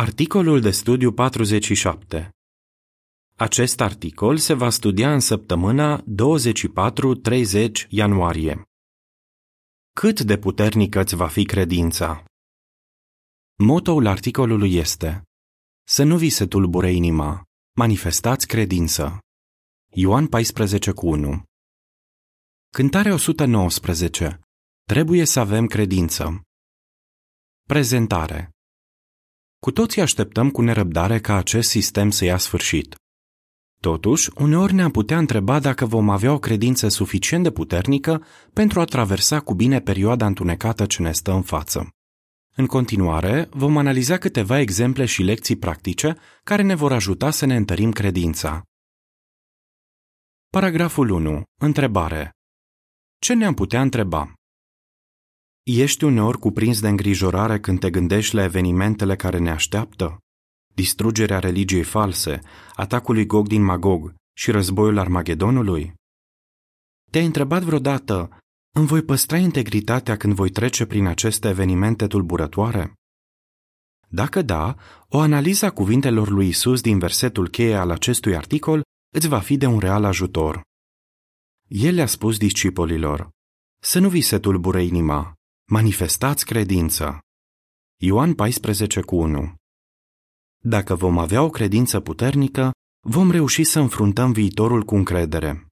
Articolul de studiu 47 Acest articol se va studia în săptămâna 24-30 ianuarie. Cât de puternică îți va fi credința? Motoul articolului este Să nu vi se tulbure inima, manifestați credință. Ioan 14,1 Cântare 119 Trebuie să avem credință. Prezentare cu toții așteptăm cu nerăbdare ca acest sistem să ia sfârșit. Totuși, uneori ne-am putea întreba dacă vom avea o credință suficient de puternică pentru a traversa cu bine perioada întunecată ce ne stă în față. În continuare, vom analiza câteva exemple și lecții practice care ne vor ajuta să ne întărim credința. Paragraful 1. Întrebare. Ce ne-am putea întreba? Ești uneori cuprins de îngrijorare când te gândești la evenimentele care ne așteaptă? Distrugerea religiei false, atacul lui Gog din Magog și războiul Armagedonului? Te-ai întrebat vreodată, îmi voi păstra integritatea când voi trece prin aceste evenimente tulburătoare? Dacă da, o analiză a cuvintelor lui Isus din versetul cheie al acestui articol îți va fi de un real ajutor. El le-a spus discipolilor, să nu vi se tulbure inima, Manifestați credință. Ioan 14 cu 1 Dacă vom avea o credință puternică, vom reuși să înfruntăm viitorul cu încredere.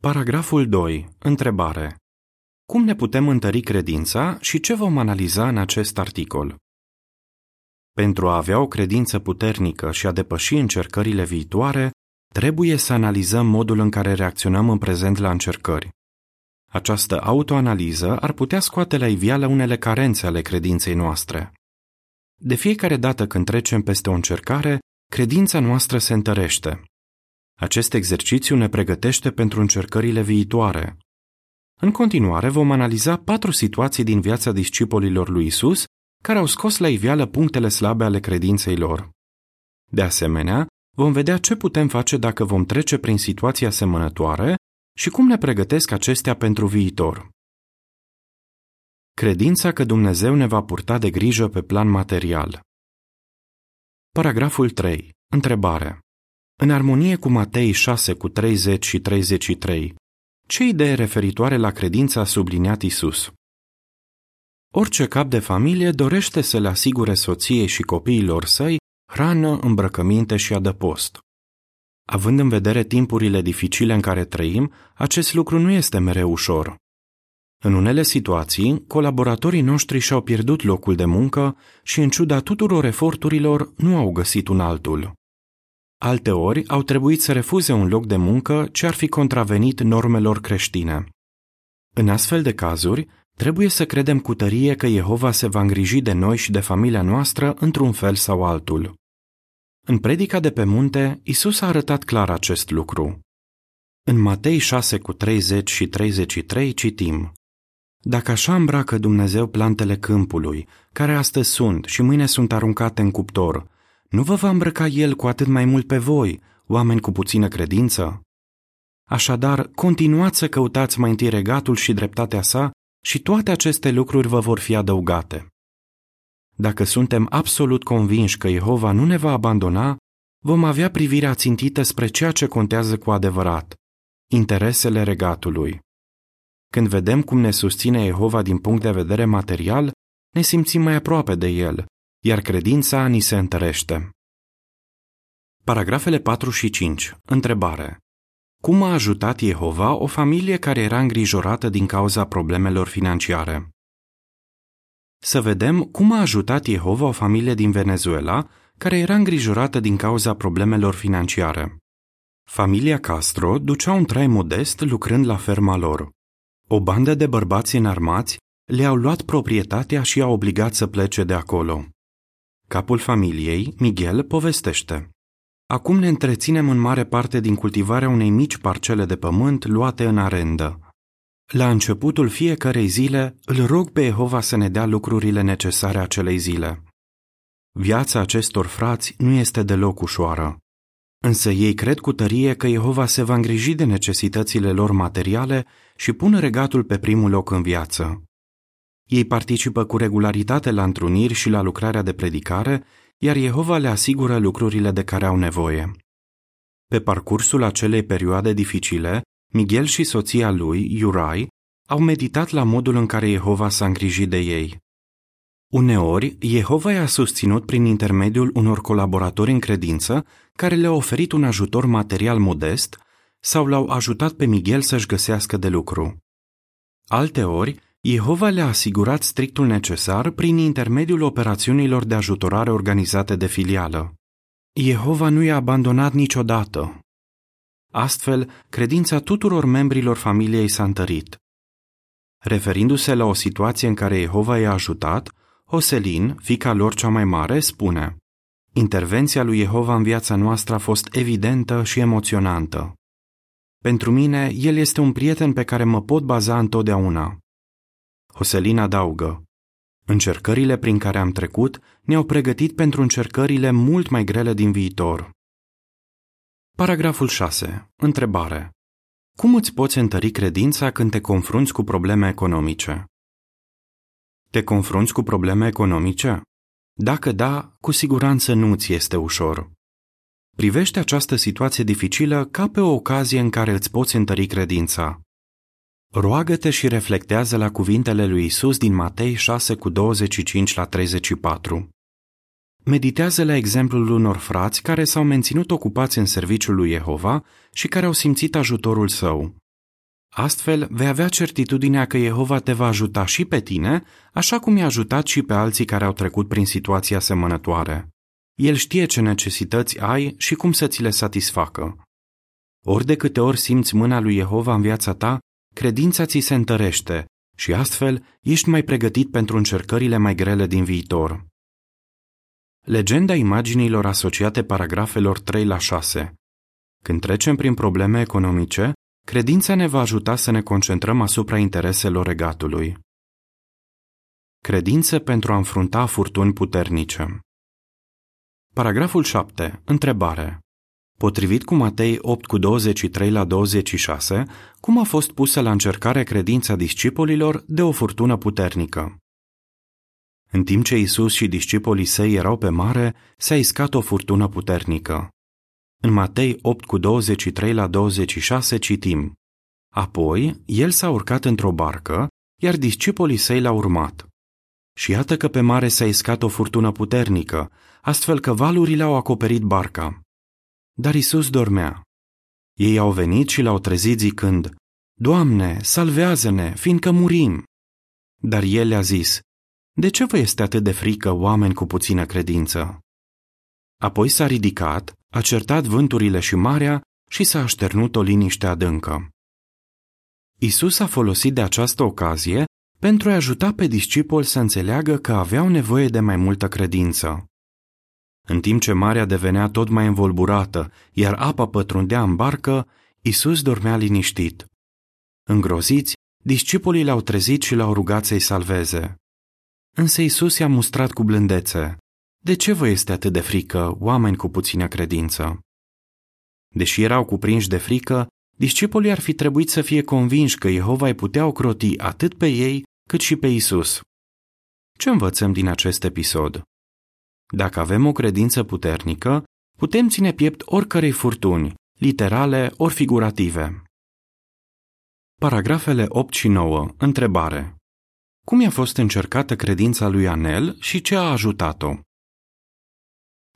Paragraful 2. Întrebare. Cum ne putem întări credința și ce vom analiza în acest articol? Pentru a avea o credință puternică și a depăși încercările viitoare, trebuie să analizăm modul în care reacționăm în prezent la încercări. Această autoanaliză ar putea scoate la iveală unele carențe ale credinței noastre. De fiecare dată când trecem peste o încercare, credința noastră se întărește. Acest exercițiu ne pregătește pentru încercările viitoare. În continuare vom analiza patru situații din viața discipolilor lui Isus care au scos la iveală punctele slabe ale credinței lor. De asemenea, vom vedea ce putem face dacă vom trece prin situații asemănătoare și cum ne pregătesc acestea pentru viitor. Credința că Dumnezeu ne va purta de grijă pe plan material. Paragraful 3. Întrebare. În armonie cu Matei 6 cu 30 și 33, ce idee referitoare la credință a subliniat Isus? Orice cap de familie dorește să le asigure soției și copiilor săi hrană, îmbrăcăminte și adăpost. Având în vedere timpurile dificile în care trăim, acest lucru nu este mereu ușor. În unele situații, colaboratorii noștri și-au pierdut locul de muncă și, în ciuda tuturor eforturilor, nu au găsit un altul. Alteori au trebuit să refuze un loc de muncă ce ar fi contravenit normelor creștine. În astfel de cazuri, trebuie să credem cu tărie că Jehova se va îngriji de noi și de familia noastră într-un fel sau altul. În predica de pe munte, Isus a arătat clar acest lucru. În Matei 6 cu 30 și 33 citim Dacă așa îmbracă Dumnezeu plantele câmpului, care astăzi sunt și mâine sunt aruncate în cuptor, nu vă va îmbrăca El cu atât mai mult pe voi, oameni cu puțină credință? Așadar, continuați să căutați mai întâi regatul și dreptatea sa și toate aceste lucruri vă vor fi adăugate. Dacă suntem absolut convinși că Jehova nu ne va abandona, vom avea privirea țintită spre ceea ce contează cu adevărat, interesele regatului. Când vedem cum ne susține Jehova din punct de vedere material, ne simțim mai aproape de El, iar credința ni se întărește. Paragrafele 4 și 5. Întrebare. Cum a ajutat Jehova o familie care era îngrijorată din cauza problemelor financiare? Să vedem cum a ajutat Jehova o familie din Venezuela care era îngrijorată din cauza problemelor financiare. Familia Castro ducea un trai modest lucrând la ferma lor. O bandă de bărbați înarmați le-au luat proprietatea și i-au obligat să plece de acolo. Capul familiei, Miguel, povestește. Acum ne întreținem în mare parte din cultivarea unei mici parcele de pământ luate în arendă. La începutul fiecarei zile, îl rog pe Jehova să ne dea lucrurile necesare acelei zile. Viața acestor frați nu este deloc ușoară. Însă ei cred cu tărie că Jehova se va îngriji de necesitățile lor materiale și pun regatul pe primul loc în viață. Ei participă cu regularitate la întruniri și la lucrarea de predicare, iar Jehova le asigură lucrurile de care au nevoie. Pe parcursul acelei perioade dificile, Miguel și soția lui, Iurai, au meditat la modul în care Jehova s-a îngrijit de ei. Uneori, Jehova i-a susținut prin intermediul unor colaboratori în credință care le-au oferit un ajutor material modest sau l-au ajutat pe Miguel să-și găsească de lucru. Alteori, Jehova le-a asigurat strictul necesar prin intermediul operațiunilor de ajutorare organizate de filială. Jehova nu i-a abandonat niciodată. Astfel, credința tuturor membrilor familiei s-a întărit. Referindu-se la o situație în care Jehova i-a ajutat, Hoselin, fica lor cea mai mare, spune Intervenția lui Jehova în viața noastră a fost evidentă și emoționantă. Pentru mine, el este un prieten pe care mă pot baza întotdeauna. Hoselin adaugă Încercările prin care am trecut ne-au pregătit pentru încercările mult mai grele din viitor. Paragraful 6. Întrebare. Cum îți poți întări credința când te confrunți cu probleme economice? Te confrunți cu probleme economice? Dacă da, cu siguranță nu ți este ușor. Privește această situație dificilă ca pe o ocazie în care îți poți întări credința. Roagă-te și reflectează la cuvintele lui Isus din Matei 6 cu 25 la 34. Meditează la exemplul unor frați care s-au menținut ocupați în serviciul lui Jehova și care au simțit ajutorul său. Astfel, vei avea certitudinea că Jehova te va ajuta și pe tine, așa cum i-a ajutat și pe alții care au trecut prin situații asemănătoare. El știe ce necesități ai și cum să ți le satisfacă. Ori de câte ori simți mâna lui Jehova în viața ta, credința ți se întărește și astfel ești mai pregătit pentru încercările mai grele din viitor. Legenda imaginilor asociate paragrafelor 3 la 6 Când trecem prin probleme economice, credința ne va ajuta să ne concentrăm asupra intereselor regatului. Credință pentru a înfrunta furtuni puternice Paragraful 7. Întrebare. Potrivit cu Matei 8 cu 23 la 26, cum a fost pusă la încercare credința discipolilor de o furtună puternică? În timp ce Isus și discipolii săi erau pe mare, s-a iscat o furtună puternică. În Matei 8 cu 23 la 26 citim Apoi, el s-a urcat într-o barcă, iar discipolii săi l-au urmat. Și iată că pe mare s-a iscat o furtună puternică, astfel că valurile au acoperit barca. Dar Isus dormea. Ei au venit și l-au trezit zicând, Doamne, salvează-ne, fiindcă murim. Dar el le-a zis, De ce vă este atât de frică, oameni cu puțină credință? Apoi s-a ridicat, a certat vânturile și marea și s-a așternut o liniște adâncă. Isus a folosit de această ocazie pentru a ajuta pe discipol să înțeleagă că aveau nevoie de mai multă credință. În timp ce marea devenea tot mai învolburată, iar apa pătrundea în barcă, Isus dormea liniștit. Îngroziți, discipolii l-au trezit și l-au rugat să-i salveze. Însă Isus i-a mustrat cu blândețe. De ce vă este atât de frică, oameni cu puțină credință? Deși erau cuprinși de frică, discipolii ar fi trebuit să fie convinși că Jehova îi putea ocroti atât pe ei cât și pe Isus. Ce învățăm din acest episod? Dacă avem o credință puternică, putem ține piept oricărei furtuni, literale ori figurative. Paragrafele 8 și 9. Întrebare. Cum i-a fost încercată credința lui Anel și ce a ajutat-o?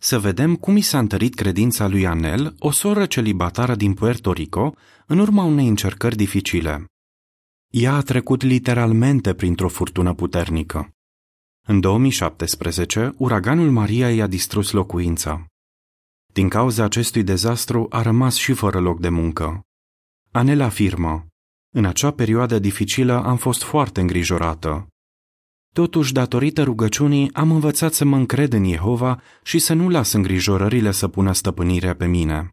Să vedem cum i s-a întărit credința lui Anel, o soră celibatară din Puerto Rico, în urma unei încercări dificile. Ea a trecut literalmente printr-o furtună puternică. În 2017, uraganul Maria i-a distrus locuința. Din cauza acestui dezastru a rămas și fără loc de muncă. Anela afirmă, în acea perioadă dificilă am fost foarte îngrijorată. Totuși, datorită rugăciunii, am învățat să mă încred în Jehova și să nu las îngrijorările să pună stăpânirea pe mine.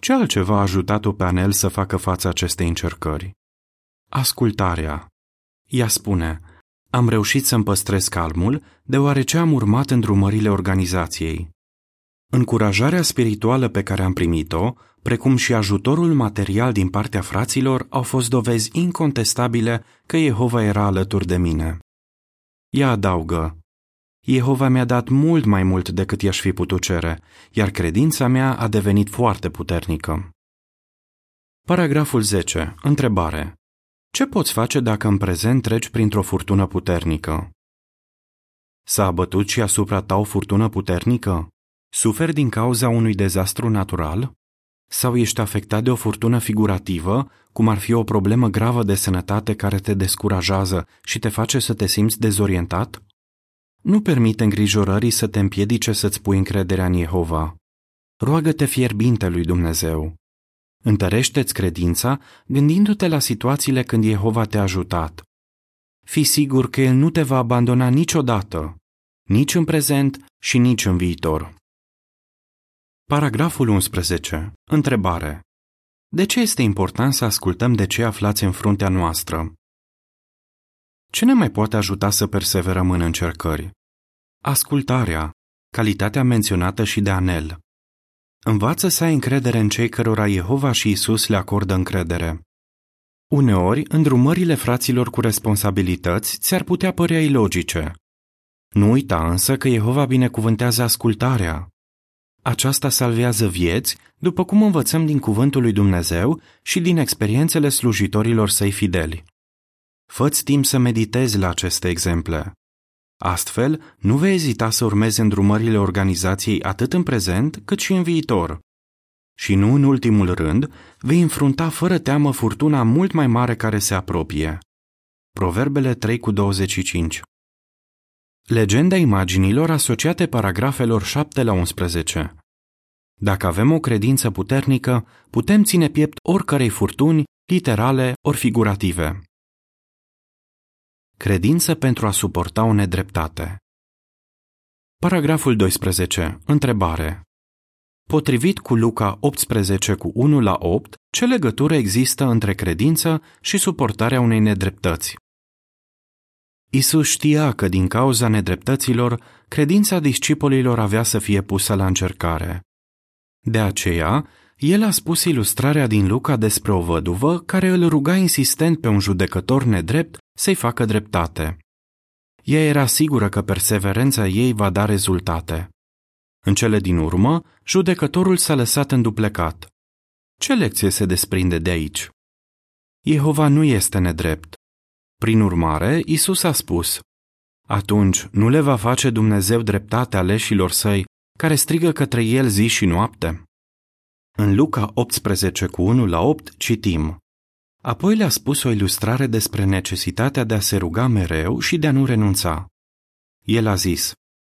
Ce altceva a ajutat-o pe Anel să facă față acestei încercări? Ascultarea. Ea spune, am reușit să-mi păstrez calmul, deoarece am urmat îndrumările organizației. Încurajarea spirituală pe care am primit-o, precum și ajutorul material din partea fraților, au fost dovezi incontestabile că Jehova era alături de mine. Ea adaugă, Jehova mi-a dat mult mai mult decât i-aș fi putut cere, iar credința mea a devenit foarte puternică. Paragraful 10. Întrebare. Ce poți face dacă în prezent treci printr-o furtună puternică? S-a abătut și asupra ta o furtună puternică? Suferi din cauza unui dezastru natural? Sau ești afectat de o furtună figurativă, cum ar fi o problemă gravă de sănătate care te descurajează și te face să te simți dezorientat? Nu permite îngrijorării să te împiedice să-ți pui încrederea în Jehova. Roagă-te fierbinte lui Dumnezeu. Întărește-ți credința gândindu-te la situațiile când Jehova te-a ajutat. Fii sigur că El nu te va abandona niciodată, nici în prezent și nici în viitor. Paragraful 11. Întrebare. De ce este important să ascultăm de ce aflați în fruntea noastră? Ce ne mai poate ajuta să perseverăm în încercări? Ascultarea, calitatea menționată și de Anel. Învață să ai încredere în cei cărora Jehova și Isus le acordă încredere. Uneori, îndrumările fraților cu responsabilități ți-ar putea părea ilogice. Nu uita însă că Jehova binecuvântează ascultarea. Aceasta salvează vieți, după cum învățăm din cuvântul lui Dumnezeu și din experiențele slujitorilor săi fideli. Fă-ți timp să meditezi la aceste exemple. Astfel, nu vei ezita să urmezi îndrumările organizației atât în prezent cât și în viitor. Și nu în ultimul rând, vei înfrunta fără teamă furtuna mult mai mare care se apropie. Proverbele 3 cu 25 Legenda imaginilor asociate paragrafelor 7 la 11 Dacă avem o credință puternică, putem ține piept oricărei furtuni, literale ori figurative. Credință pentru a suporta o nedreptate. Paragraful 12. Întrebare. Potrivit cu Luca 18 cu 1 la 8, ce legătură există între credință și suportarea unei nedreptăți? Isus știa că din cauza nedreptăților, credința discipolilor avea să fie pusă la încercare. De aceea, el a spus ilustrarea din Luca despre o văduvă care îl ruga insistent pe un judecător nedrept să-i facă dreptate. Ea era sigură că perseverența ei va da rezultate. În cele din urmă, judecătorul s-a lăsat înduplecat. Ce lecție se desprinde de aici? Jehova nu este nedrept. Prin urmare, Isus a spus, Atunci nu le va face Dumnezeu dreptate aleșilor săi, care strigă către el zi și noapte? În Luca 18 cu 1 la 8 citim Apoi le-a spus o ilustrare despre necesitatea de a se ruga mereu și de a nu renunța. El a zis,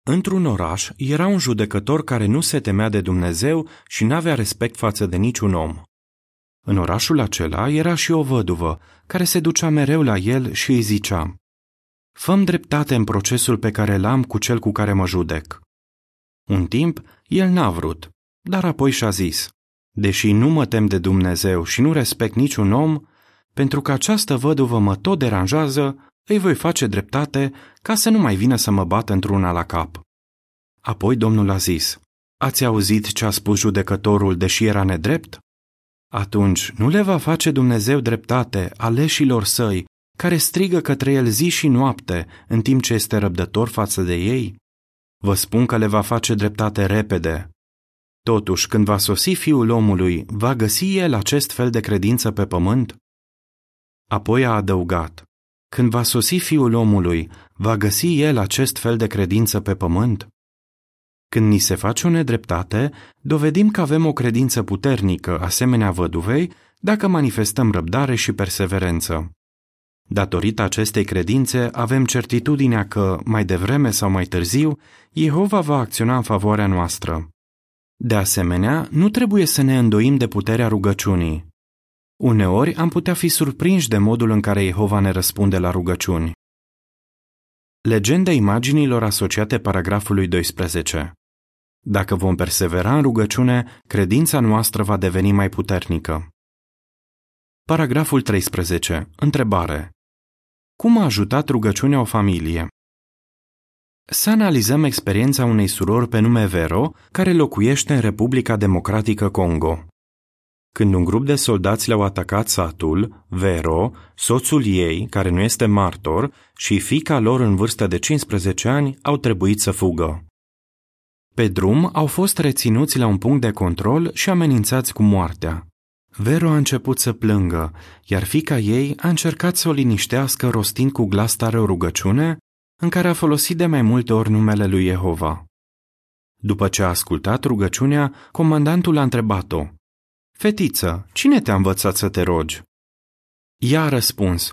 Într-un oraș era un judecător care nu se temea de Dumnezeu și n-avea respect față de niciun om. În orașul acela era și o văduvă, care se ducea mereu la el și îi zicea, Făm dreptate în procesul pe care l-am cu cel cu care mă judec. Un timp, el n-a vrut, dar apoi și-a zis, Deși nu mă tem de Dumnezeu și nu respect niciun om, pentru că această văduvă mă tot deranjează, îi voi face dreptate ca să nu mai vină să mă bată într-una la cap. Apoi Domnul a zis, Ați auzit ce a spus judecătorul, deși era nedrept? Atunci nu le va face Dumnezeu dreptate aleșilor săi, care strigă către el zi și noapte, în timp ce este răbdător față de ei? Vă spun că le va face dreptate repede, Totuși, când va sosi fiul omului, va găsi el acest fel de credință pe pământ? Apoi a adăugat, când va sosi fiul omului, va găsi el acest fel de credință pe pământ? Când ni se face o nedreptate, dovedim că avem o credință puternică, asemenea văduvei, dacă manifestăm răbdare și perseverență. Datorită acestei credințe, avem certitudinea că, mai devreme sau mai târziu, Jehova va acționa în favoarea noastră. De asemenea, nu trebuie să ne îndoim de puterea rugăciunii. Uneori am putea fi surprinși de modul în care Jehova ne răspunde la rugăciuni. Legenda imaginilor asociate paragrafului 12 Dacă vom persevera în rugăciune, credința noastră va deveni mai puternică. Paragraful 13. Întrebare. Cum a ajutat rugăciunea o familie? să analizăm experiența unei surori pe nume Vero, care locuiește în Republica Democratică Congo. Când un grup de soldați le-au atacat satul, Vero, soțul ei, care nu este martor, și fica lor în vârstă de 15 ani au trebuit să fugă. Pe drum au fost reținuți la un punct de control și amenințați cu moartea. Vero a început să plângă, iar fica ei a încercat să o liniștească rostind cu glas tare o rugăciune în care a folosit de mai multe ori numele lui Jehova. După ce a ascultat rugăciunea, comandantul a întrebat-o, Fetiță, cine te-a învățat să te rogi? Ea a răspuns,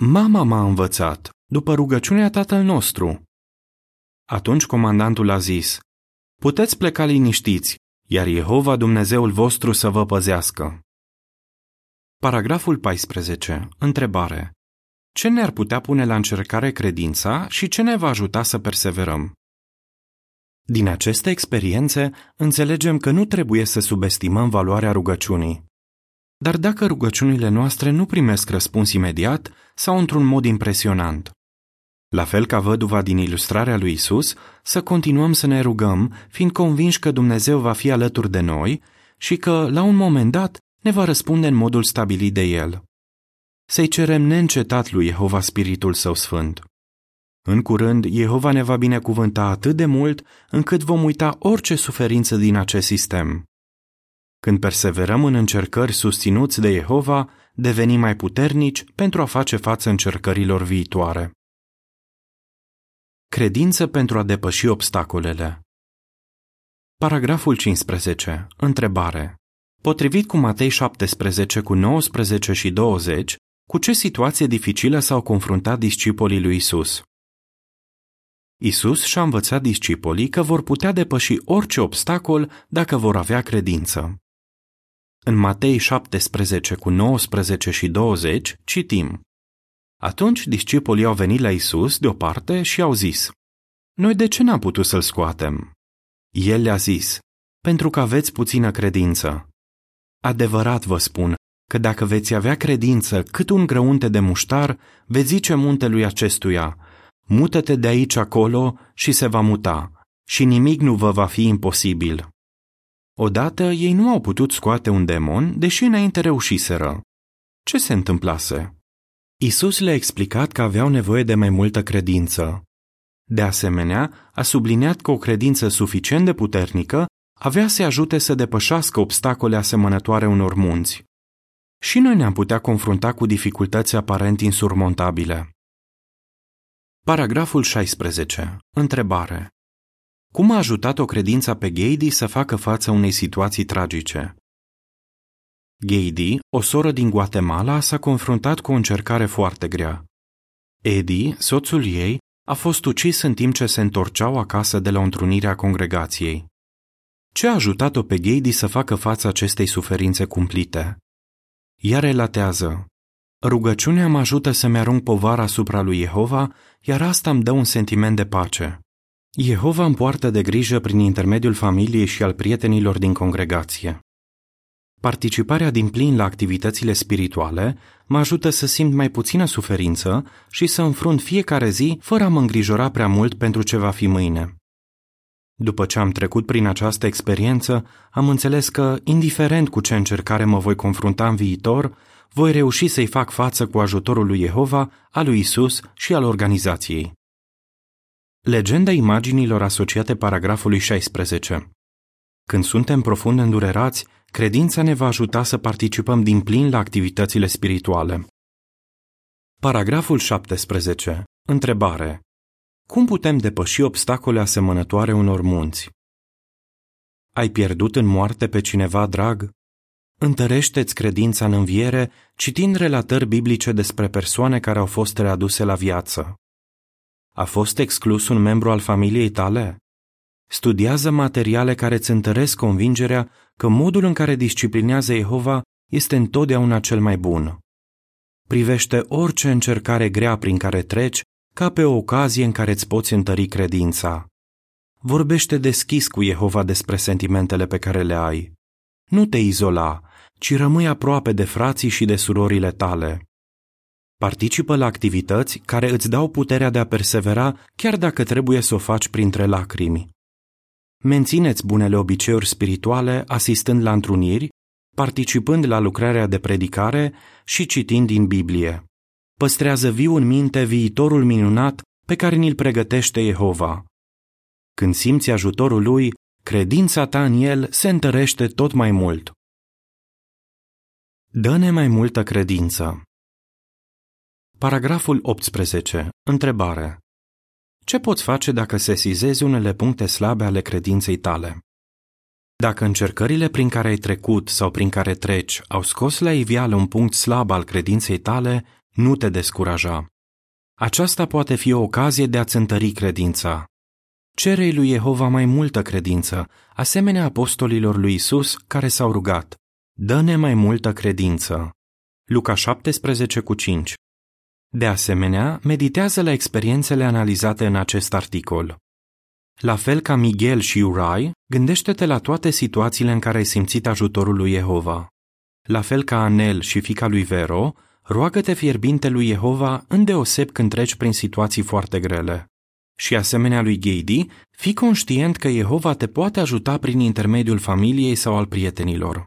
Mama m-a învățat, după rugăciunea tatăl nostru. Atunci comandantul a zis, Puteți pleca liniștiți, iar Jehova Dumnezeul vostru să vă păzească. Paragraful 14. Întrebare. Ce ne-ar putea pune la încercare credința și ce ne va ajuta să perseverăm? Din aceste experiențe, înțelegem că nu trebuie să subestimăm valoarea rugăciunii. Dar dacă rugăciunile noastre nu primesc răspuns imediat sau într-un mod impresionant, la fel ca văduva din ilustrarea lui Isus, să continuăm să ne rugăm, fiind convinși că Dumnezeu va fi alături de noi și că, la un moment dat, ne va răspunde în modul stabilit de El. Să-i cerem neîncetat lui Jehova Spiritul Său Sfânt. În curând, Jehova ne va binecuvânta atât de mult încât vom uita orice suferință din acest sistem. Când perseverăm în încercări susținuți de Jehova, devenim mai puternici pentru a face față încercărilor viitoare. Credință pentru a depăși obstacolele. Paragraful 15. Întrebare. Potrivit cu Matei 17 cu 19 și 20, cu ce situație dificilă s-au confruntat discipolii lui Isus? Isus și-a învățat discipolii că vor putea depăși orice obstacol dacă vor avea credință. În Matei 17 cu 19 și 20 citim Atunci discipolii au venit la Isus deoparte și au zis Noi de ce n-am putut să-l scoatem? El le-a zis Pentru că aveți puțină credință. Adevărat vă spun că dacă veți avea credință cât un grăunte de muștar, veți zice muntelui acestuia, mută-te de aici acolo și se va muta, și nimic nu vă va fi imposibil. Odată ei nu au putut scoate un demon, deși înainte reușiseră. Ce se întâmplase? Isus le-a explicat că aveau nevoie de mai multă credință. De asemenea, a subliniat că o credință suficient de puternică avea să ajute să depășească obstacole asemănătoare unor munți. Și noi ne-am putea confrunta cu dificultăți aparent insurmontabile. Paragraful 16. Întrebare. Cum a ajutat-o credința pe Gheidi să facă față unei situații tragice? Gheidi, o soră din Guatemala, s-a confruntat cu o încercare foarte grea. Eddie, soțul ei, a fost ucis în timp ce se întorceau acasă de la o întrunire a congregației. Ce a ajutat-o pe Gheidi să facă față acestei suferințe cumplite? Ea relatează, Rugăciunea mă ajută să-mi arunc povara asupra lui Jehova, iar asta îmi dă un sentiment de pace. Jehova îmi poartă de grijă prin intermediul familiei și al prietenilor din congregație. Participarea din plin la activitățile spirituale mă ajută să simt mai puțină suferință și să înfrunt fiecare zi fără a mă îngrijora prea mult pentru ce va fi mâine. După ce am trecut prin această experiență, am înțeles că, indiferent cu ce încercare mă voi confrunta în viitor, voi reuși să-i fac față cu ajutorul lui Jehova, al lui Isus și al organizației. Legenda imaginilor asociate paragrafului 16 Când suntem profund îndurerați, credința ne va ajuta să participăm din plin la activitățile spirituale. Paragraful 17. Întrebare. Cum putem depăși obstacole asemănătoare unor munți? Ai pierdut în moarte pe cineva drag? Întărește-ți credința în înviere citind relatări biblice despre persoane care au fost readuse la viață. A fost exclus un membru al familiei tale? Studiază materiale care îți întăresc convingerea că modul în care disciplinează Jehova este întotdeauna cel mai bun. Privește orice încercare grea prin care treci ca pe o ocazie în care îți poți întări credința. Vorbește deschis cu Jehova despre sentimentele pe care le ai. Nu te izola, ci rămâi aproape de frații și de surorile tale. Participă la activități care îți dau puterea de a persevera chiar dacă trebuie să o faci printre lacrimi. Mențineți bunele obiceiuri spirituale asistând la întruniri, participând la lucrarea de predicare și citind din Biblie. Păstrează viu în minte viitorul minunat pe care ni-l pregătește Jehova. Când simți ajutorul lui, credința ta în el se întărește tot mai mult. Dă-ne mai multă credință. Paragraful 18. Întrebare. Ce poți face dacă sesizezi unele puncte slabe ale credinței tale? Dacă încercările prin care ai trecut sau prin care treci au scos la iveală un punct slab al credinței tale, nu te descuraja. Aceasta poate fi o ocazie de a-ți întări credința. Cerei lui Jehova mai multă credință, asemenea apostolilor lui Isus care s-au rugat. Dă-ne mai multă credință. Luca 17 cu 5 De asemenea, meditează la experiențele analizate în acest articol. La fel ca Miguel și Urai, gândește-te la toate situațiile în care ai simțit ajutorul lui Jehova. La fel ca Anel și fica lui Vero, roagă-te fierbinte lui Jehova îndeoseb când treci prin situații foarte grele. Și asemenea lui Gheidi, fii conștient că Jehova te poate ajuta prin intermediul familiei sau al prietenilor.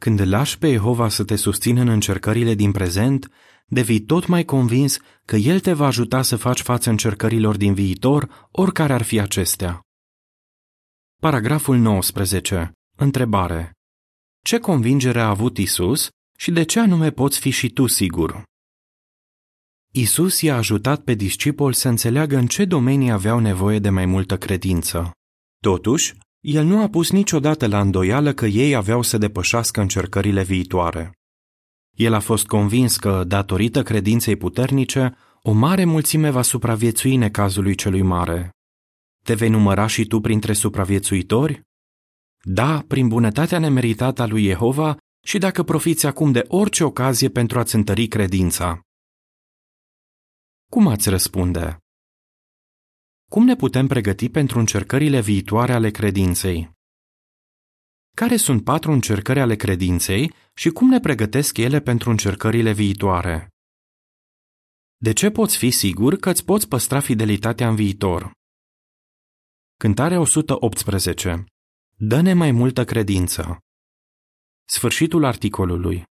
Când lași pe Jehova să te susțină în încercările din prezent, devii tot mai convins că El te va ajuta să faci față încercărilor din viitor, oricare ar fi acestea. Paragraful 19. Întrebare. Ce convingere a avut Isus și de ce anume poți fi și tu sigur? Isus i-a ajutat pe discipol să înțeleagă în ce domenii aveau nevoie de mai multă credință. Totuși, el nu a pus niciodată la îndoială că ei aveau să depășească încercările viitoare. El a fost convins că, datorită credinței puternice, o mare mulțime va supraviețui necazului celui mare. Te vei număra și tu printre supraviețuitori? Da, prin bunătatea nemeritată a lui Jehova și dacă profiți acum de orice ocazie pentru a-ți întări credința. Cum ați răspunde? Cum ne putem pregăti pentru încercările viitoare ale credinței? Care sunt patru încercări ale credinței și cum ne pregătesc ele pentru încercările viitoare? De ce poți fi sigur că îți poți păstra fidelitatea în viitor? Cântarea 118. Dă-ne mai multă credință. Sfârșitul articolului.